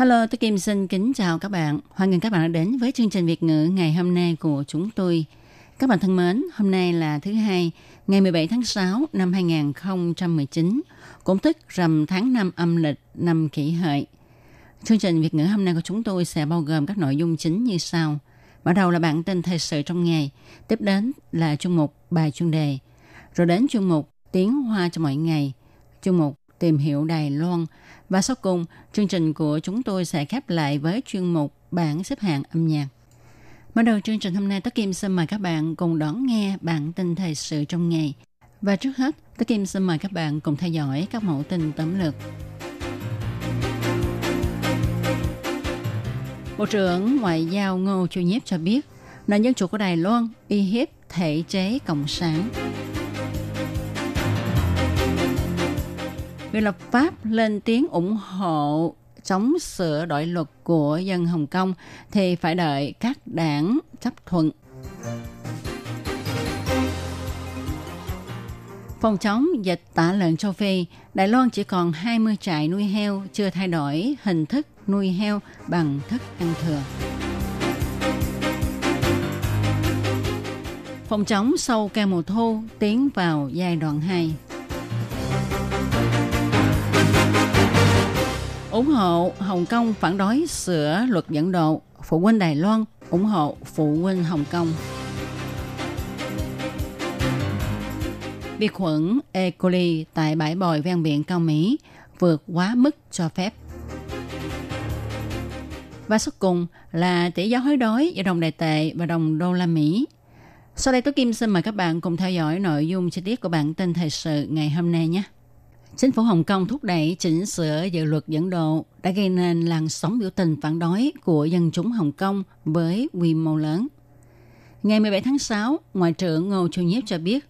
Hello, tôi Kim xin kính chào các bạn. Hoan nghênh các bạn đã đến với chương trình Việt ngữ ngày hôm nay của chúng tôi. Các bạn thân mến, hôm nay là thứ hai, ngày 17 tháng 6 năm 2019, cũng tức rằm tháng 5 âm lịch năm kỷ hợi. Chương trình Việt ngữ hôm nay của chúng tôi sẽ bao gồm các nội dung chính như sau. Bắt đầu là bản tin thời sự trong ngày, tiếp đến là chuyên mục bài chuyên đề, rồi đến chuyên mục tiếng hoa cho mọi ngày, chuyên mục tìm hiểu Đài Loan và sau cùng chương trình của chúng tôi sẽ khép lại với chuyên mục bảng xếp hạng âm nhạc. Mở đầu chương trình hôm nay, Tất Kim xin mời các bạn cùng đón nghe bản tin thời sự trong ngày. Và trước hết, Tất Kim xin mời các bạn cùng theo dõi các mẫu tin tấm lược. Bộ trưởng Ngoại giao Ngô Chu Nhiếp cho biết, nền dân chủ của Đài Loan uy hiếp thể chế cộng sản. Viện lập pháp lên tiếng ủng hộ chống sửa đổi luật của dân Hồng Kông thì phải đợi các đảng chấp thuận. Phòng chống dịch tả lợn châu Phi, Đài Loan chỉ còn 20 trại nuôi heo chưa thay đổi hình thức nuôi heo bằng thức ăn thừa. Phòng chống sâu keo mùa thu tiến vào giai đoạn 2. Ủng hộ Hồng Kông phản đối sửa luật dẫn độ, phụ huynh Đài Loan ủng hộ phụ huynh Hồng Kông. Vi khuẩn E. coli tại bãi bồi ven biển Cao Mỹ vượt quá mức cho phép. Và cuối cùng là tỷ giá hối đoái giữa đồng đại tệ và đồng đô la Mỹ. Sau đây tôi Kim xin mời các bạn cùng theo dõi nội dung chi tiết của bản tin thời sự ngày hôm nay nhé. Chính phủ Hồng Kông thúc đẩy chỉnh sửa dự luật dẫn độ đã gây nên làn sóng biểu tình phản đối của dân chúng Hồng Kông với quy mô lớn. Ngày 17 tháng 6, Ngoại trưởng Ngô Chu Nhiếp cho biết,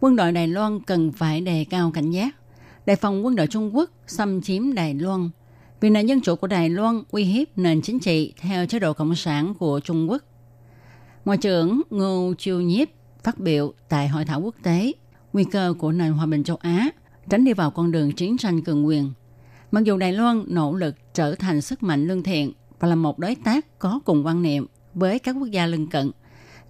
quân đội Đài Loan cần phải đề cao cảnh giác, đề phòng quân đội Trung Quốc xâm chiếm Đài Loan, vì nền dân chủ của Đài Loan uy hiếp nền chính trị theo chế độ Cộng sản của Trung Quốc. Ngoại trưởng Ngô Chu Nhiếp phát biểu tại hội thảo quốc tế nguy cơ của nền hòa bình châu Á – tránh đi vào con đường chiến tranh cường quyền. Mặc dù Đài Loan nỗ lực trở thành sức mạnh lương thiện và là một đối tác có cùng quan niệm với các quốc gia lân cận,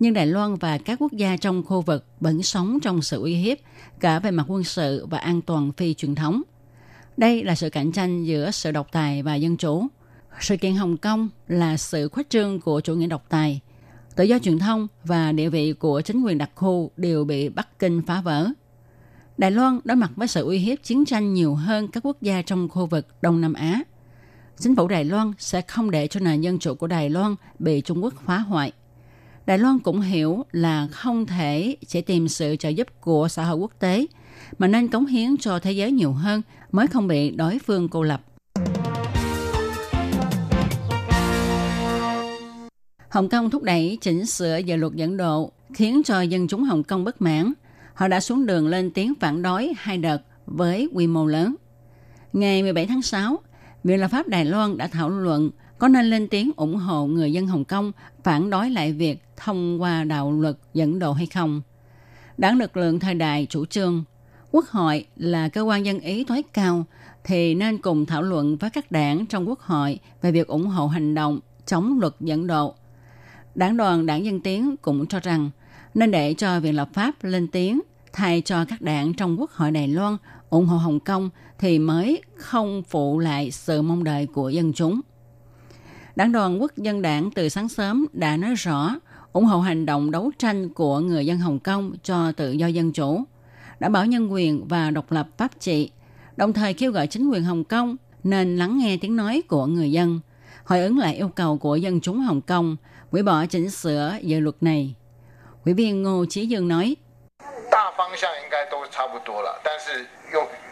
nhưng Đài Loan và các quốc gia trong khu vực vẫn sống trong sự uy hiếp cả về mặt quân sự và an toàn phi truyền thống. Đây là sự cạnh tranh giữa sự độc tài và dân chủ. Sự kiện Hồng Kông là sự khuếch trương của chủ nghĩa độc tài. Tự do truyền thông và địa vị của chính quyền đặc khu đều bị Bắc Kinh phá vỡ – Đài Loan đối mặt với sự uy hiếp chiến tranh nhiều hơn các quốc gia trong khu vực Đông Nam Á. Chính phủ Đài Loan sẽ không để cho nền dân chủ của Đài Loan bị Trung Quốc phá hoại. Đài Loan cũng hiểu là không thể chỉ tìm sự trợ giúp của xã hội quốc tế, mà nên cống hiến cho thế giới nhiều hơn mới không bị đối phương cô lập. Hồng Kông thúc đẩy chỉnh sửa dự luật dẫn độ, khiến cho dân chúng Hồng Kông bất mãn họ đã xuống đường lên tiếng phản đối hai đợt với quy mô lớn. Ngày 17 tháng 6, Viện lập pháp Đài Loan đã thảo luận có nên lên tiếng ủng hộ người dân Hồng Kông phản đối lại việc thông qua đạo luật dẫn độ hay không. Đảng lực lượng thời đại chủ trương, Quốc hội là cơ quan dân ý tối cao thì nên cùng thảo luận với các đảng trong Quốc hội về việc ủng hộ hành động chống luật dẫn độ. Đảng đoàn Đảng Dân Tiến cũng cho rằng nên để cho Viện lập pháp lên tiếng thay cho các đảng trong Quốc hội Đài Loan ủng hộ Hồng Kông thì mới không phụ lại sự mong đợi của dân chúng. Đảng đoàn Quốc dân đảng từ sáng sớm đã nói rõ ủng hộ hành động đấu tranh của người dân Hồng Kông cho tự do dân chủ, đảm bảo nhân quyền và độc lập pháp trị, đồng thời kêu gọi chính quyền Hồng Kông nên lắng nghe tiếng nói của người dân, hồi ứng lại yêu cầu của dân chúng Hồng Kông hủy bỏ chỉnh sửa dự luật này. Ủy viên Ngô Chí Dương nói,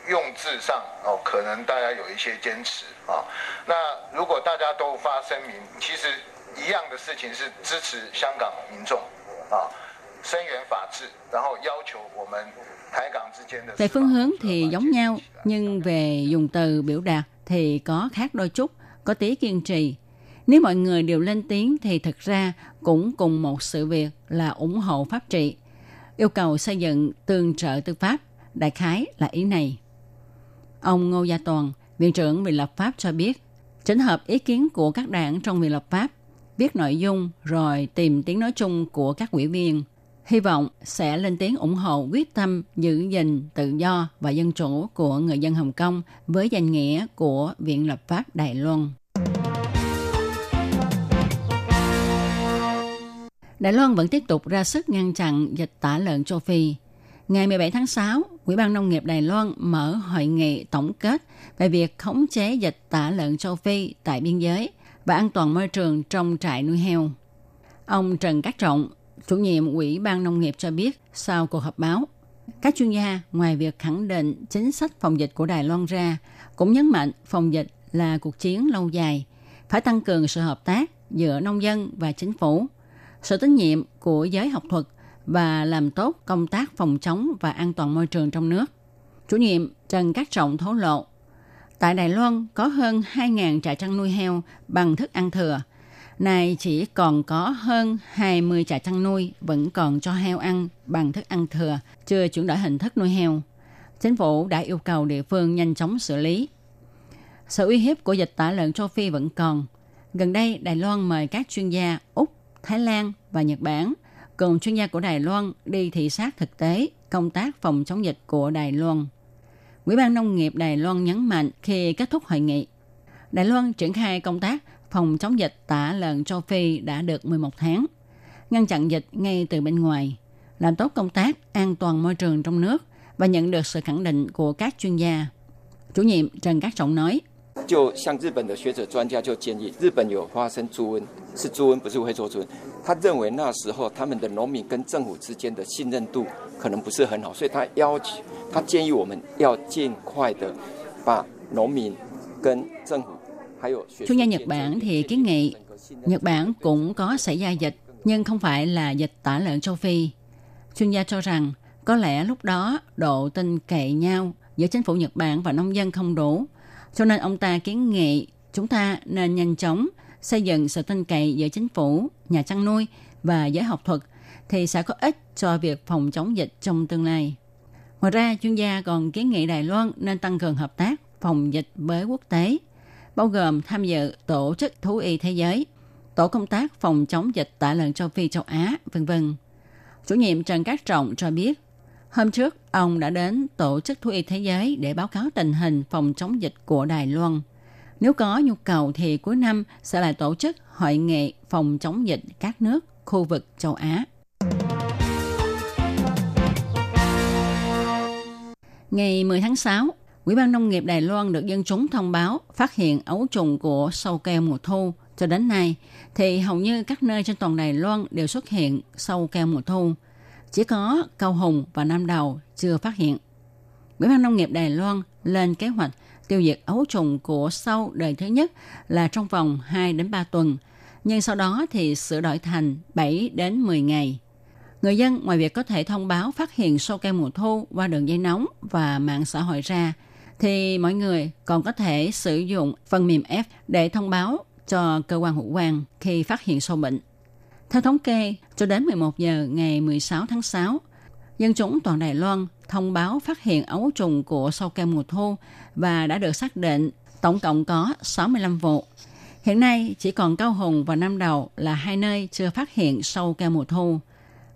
用字上哦，可能大家有一些坚持啊。那如果大家都发声明，其实一样的事情是支持香港民众啊，声援法治，然后要求我们台港之间的。về phương hướng thì giống nhau, nhưng về dùng từ biểu đạt thì có khác đôi chút, có tí kiên trì. Nếu mọi người đều lên tiếng thì thực ra cũng cùng một sự việc là ủng hộ pháp trị, yêu cầu xây dựng tương trợ tư pháp, đại khái là ý này. Ông Ngô Gia Toàn, Viện trưởng Viện lập pháp cho biết, chỉnh hợp ý kiến của các đảng trong Viện lập pháp, biết nội dung rồi tìm tiếng nói chung của các ủy viên. Hy vọng sẽ lên tiếng ủng hộ quyết tâm giữ gìn tự do và dân chủ của người dân Hồng Kông với danh nghĩa của Viện lập pháp Đài Loan. Đài Loan vẫn tiếp tục ra sức ngăn chặn dịch tả lợn châu Phi. Ngày 17 tháng 6, Ủy ban Nông nghiệp Đài Loan mở hội nghị tổng kết về việc khống chế dịch tả lợn châu Phi tại biên giới và an toàn môi trường trong trại nuôi heo. Ông Trần Cát Trọng, chủ nhiệm Ủy ban Nông nghiệp cho biết sau cuộc họp báo, các chuyên gia ngoài việc khẳng định chính sách phòng dịch của Đài Loan ra, cũng nhấn mạnh phòng dịch là cuộc chiến lâu dài, phải tăng cường sự hợp tác giữa nông dân và chính phủ, sự tín nhiệm của giới học thuật – và làm tốt công tác phòng chống và an toàn môi trường trong nước. Chủ nhiệm Trần Cát Trọng thổ lộ, tại Đài Loan có hơn 2.000 trại chăn nuôi heo bằng thức ăn thừa. Này chỉ còn có hơn 20 trại chăn nuôi vẫn còn cho heo ăn bằng thức ăn thừa, chưa chuyển đổi hình thức nuôi heo. Chính phủ đã yêu cầu địa phương nhanh chóng xử lý. Sự uy hiếp của dịch tả lợn châu Phi vẫn còn. Gần đây, Đài Loan mời các chuyên gia Úc, Thái Lan và Nhật Bản – cùng chuyên gia của Đài Loan đi thị sát thực tế công tác phòng chống dịch của Đài Loan. Ủy ban Nông nghiệp Đài Loan nhấn mạnh khi kết thúc hội nghị, Đài Loan triển khai công tác phòng chống dịch tả lợn châu Phi đã được 11 tháng, ngăn chặn dịch ngay từ bên ngoài, làm tốt công tác an toàn môi trường trong nước và nhận được sự khẳng định của các chuyên gia. Chủ nhiệm Trần Cát Trọng nói, 就像日本的学者专家就建议，日本有发生猪瘟，是猪瘟不是会做猪瘟。他认为那时候他们的农民跟政府之间的信任度可能不是很好，所以他要求他建议我们要尽快的把农民跟政府还有 chuyên gia Nhật Bản thì kiến nghị Nhật Bản cũng có xảy ra dịch nhưng không phải là dịch tả lợn châu Phi. Chuyên gia cho rằng có lẽ lúc đó độ tin cậy nhau giữa chính phủ Nhật Bản và nông dân không đủ cho nên ông ta kiến nghị chúng ta nên nhanh chóng xây dựng sự tin cậy giữa chính phủ, nhà chăn nuôi và giới học thuật thì sẽ có ích cho việc phòng chống dịch trong tương lai. Ngoài ra, chuyên gia còn kiến nghị Đài Loan nên tăng cường hợp tác phòng dịch với quốc tế, bao gồm tham dự Tổ chức Thú y Thế giới, Tổ công tác phòng chống dịch tả lợn châu Phi châu Á, vân vân. Chủ nhiệm Trần Cát Trọng cho biết, Hôm trước, ông đã đến Tổ chức Thú y Thế giới để báo cáo tình hình phòng chống dịch của Đài Loan. Nếu có nhu cầu thì cuối năm sẽ lại tổ chức hội nghị phòng chống dịch các nước khu vực châu Á. Ngày 10 tháng 6, Ủy ban Nông nghiệp Đài Loan được dân chúng thông báo phát hiện ấu trùng của sâu keo mùa thu. Cho đến nay, thì hầu như các nơi trên toàn Đài Loan đều xuất hiện sâu keo mùa thu – chỉ có Cao Hùng và Nam Đầu chưa phát hiện. Ủy ban Nông nghiệp Đài Loan lên kế hoạch tiêu diệt ấu trùng của sâu đời thứ nhất là trong vòng 2 đến 3 tuần, nhưng sau đó thì sửa đổi thành 7 đến 10 ngày. Người dân ngoài việc có thể thông báo phát hiện sâu keo mùa thu qua đường dây nóng và mạng xã hội ra, thì mọi người còn có thể sử dụng phần mềm F để thông báo cho cơ quan hữu quan khi phát hiện sâu bệnh. Theo thống kê, cho đến 11 giờ ngày 16 tháng 6, dân chúng toàn Đài Loan thông báo phát hiện ấu trùng của sâu keo mùa thu và đã được xác định tổng cộng có 65 vụ. Hiện nay chỉ còn Cao Hùng và Nam Đầu là hai nơi chưa phát hiện sâu keo mùa thu.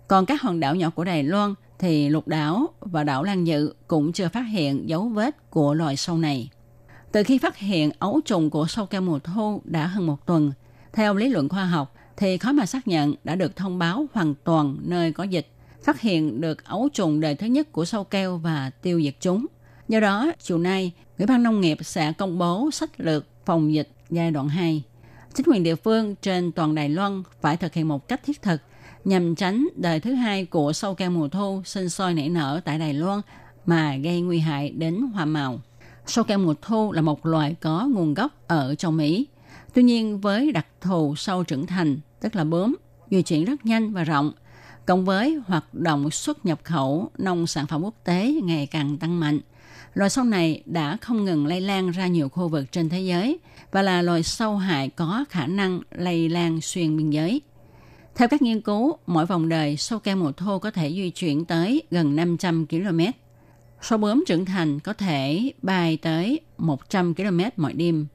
Còn các hòn đảo nhỏ của Đài Loan thì Lục Đảo và đảo Lan Dự cũng chưa phát hiện dấu vết của loài sâu này. Từ khi phát hiện ấu trùng của sâu keo mùa thu đã hơn một tuần, theo lý luận khoa học, thì khó mà xác nhận đã được thông báo hoàn toàn nơi có dịch, phát hiện được ấu trùng đời thứ nhất của sâu keo và tiêu diệt chúng. Do đó, chiều nay, Ủy ban Nông nghiệp sẽ công bố sách lược phòng dịch giai đoạn 2. Chính quyền địa phương trên toàn Đài Loan phải thực hiện một cách thiết thực nhằm tránh đời thứ hai của sâu keo mùa thu sinh sôi nảy nở tại Đài Loan mà gây nguy hại đến hoa màu. Sâu keo mùa thu là một loài có nguồn gốc ở châu Mỹ. Tuy nhiên với đặc thù sâu trưởng thành, tức là bướm, di chuyển rất nhanh và rộng, cộng với hoạt động xuất nhập khẩu nông sản phẩm quốc tế ngày càng tăng mạnh, loài sâu này đã không ngừng lây lan ra nhiều khu vực trên thế giới và là loài sâu hại có khả năng lây lan xuyên biên giới. Theo các nghiên cứu, mỗi vòng đời sâu keo mùa thu có thể di chuyển tới gần 500 km. Sâu bướm trưởng thành có thể bay tới 100 km mỗi đêm.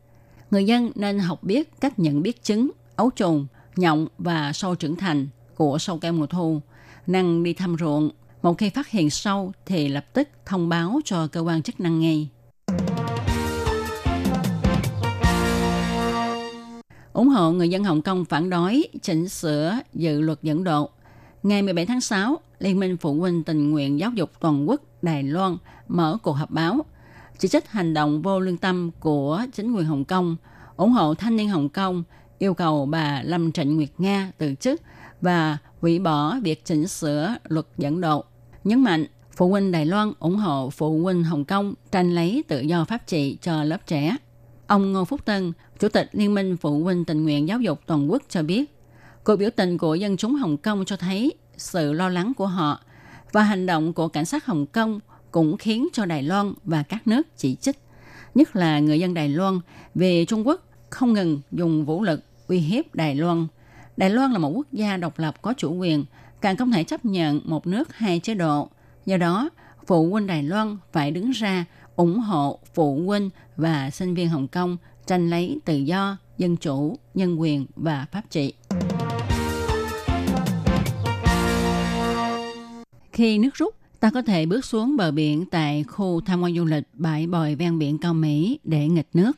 Người dân nên học biết cách nhận biết trứng, ấu trùng, nhộng và sâu trưởng thành của sâu keo mùa thu, năng đi thăm ruộng. Một khi phát hiện sâu thì lập tức thông báo cho cơ quan chức năng ngay. ủng hộ người dân Hồng Kông phản đối chỉnh sửa dự luật dẫn độ. Ngày 17 tháng 6, Liên minh Phụ huynh tình nguyện giáo dục toàn quốc Đài Loan mở cuộc họp báo chỉ trích hành động vô lương tâm của chính quyền Hồng Kông, ủng hộ thanh niên Hồng Kông yêu cầu bà Lâm Trịnh Nguyệt Nga từ chức và hủy bỏ việc chỉnh sửa luật dẫn độ. Nhấn mạnh, phụ huynh Đài Loan ủng hộ phụ huynh Hồng Kông tranh lấy tự do pháp trị cho lớp trẻ. Ông Ngô Phúc Tân, Chủ tịch Liên minh Phụ huynh tình nguyện giáo dục toàn quốc cho biết, cuộc biểu tình của dân chúng Hồng Kông cho thấy sự lo lắng của họ và hành động của cảnh sát Hồng Kông cũng khiến cho Đài Loan và các nước chỉ trích, nhất là người dân Đài Loan về Trung Quốc không ngừng dùng vũ lực uy hiếp Đài Loan. Đài Loan là một quốc gia độc lập có chủ quyền, càng không thể chấp nhận một nước hai chế độ. Do đó, phụ huynh Đài Loan phải đứng ra ủng hộ phụ huynh và sinh viên Hồng Kông tranh lấy tự do, dân chủ, nhân quyền và pháp trị. Khi nước rút, ta có thể bước xuống bờ biển tại khu tham quan du lịch bãi bồi ven biển Cao Mỹ để nghịch nước.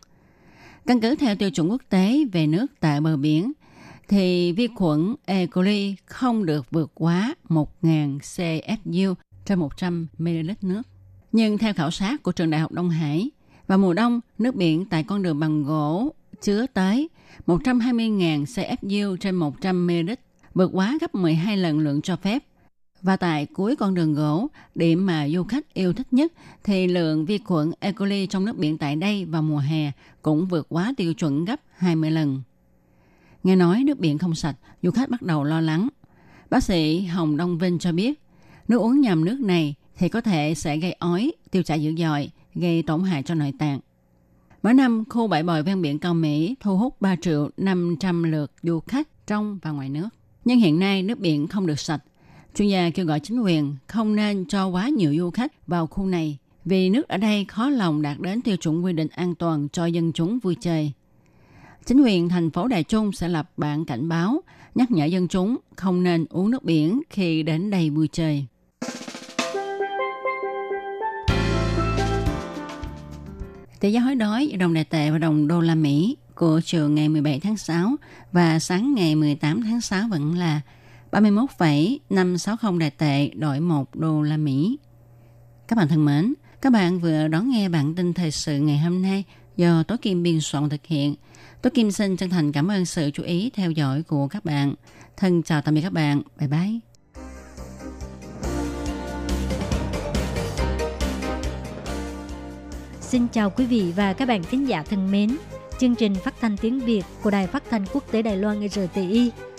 Căn cứ theo tiêu chuẩn quốc tế về nước tại bờ biển, thì vi khuẩn E. coli không được vượt quá 1.000 CFU trên 100 ml nước. Nhưng theo khảo sát của trường Đại học Đông Hải, vào mùa đông, nước biển tại con đường bằng gỗ chứa tới 120.000 CFU trên 100 ml, vượt quá gấp 12 lần lượng cho phép. Và tại cuối con đường gỗ, điểm mà du khách yêu thích nhất thì lượng vi khuẩn E. coli trong nước biển tại đây vào mùa hè cũng vượt quá tiêu chuẩn gấp 20 lần. Nghe nói nước biển không sạch, du khách bắt đầu lo lắng. Bác sĩ Hồng Đông Vinh cho biết, nếu uống nhầm nước này thì có thể sẽ gây ói, tiêu chảy dữ dội, gây tổn hại cho nội tạng. Mỗi năm, khu bãi bồi ven biển Cao Mỹ thu hút 3 triệu 500 lượt du khách trong và ngoài nước. Nhưng hiện nay nước biển không được sạch. Chuyên gia kêu gọi chính quyền không nên cho quá nhiều du khách vào khu này vì nước ở đây khó lòng đạt đến tiêu chuẩn quy định an toàn cho dân chúng vui chơi. Chính quyền thành phố Đài Trung sẽ lập bản cảnh báo, nhắc nhở dân chúng không nên uống nước biển khi đến đây vui chơi. Tỷ giá hối đoái, đồng đại tệ và đồng đô la Mỹ của chiều ngày 17 tháng 6 và sáng ngày 18 tháng 6 vẫn là 31,560 đại tệ đổi 1 đô la Mỹ. Các bạn thân mến, các bạn vừa đón nghe bản tin thời sự ngày hôm nay do Tố Kim biên soạn thực hiện. Tố Kim xin chân thành cảm ơn sự chú ý theo dõi của các bạn. Thân chào tạm biệt các bạn. Bye bye. Xin chào quý vị và các bạn thính giả thân mến. Chương trình phát thanh tiếng Việt của Đài Phát thanh Quốc tế Đài Loan RTI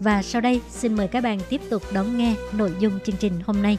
Và sau đây, xin mời các bạn tiếp tục đón nghe nội dung chương trình hôm nay.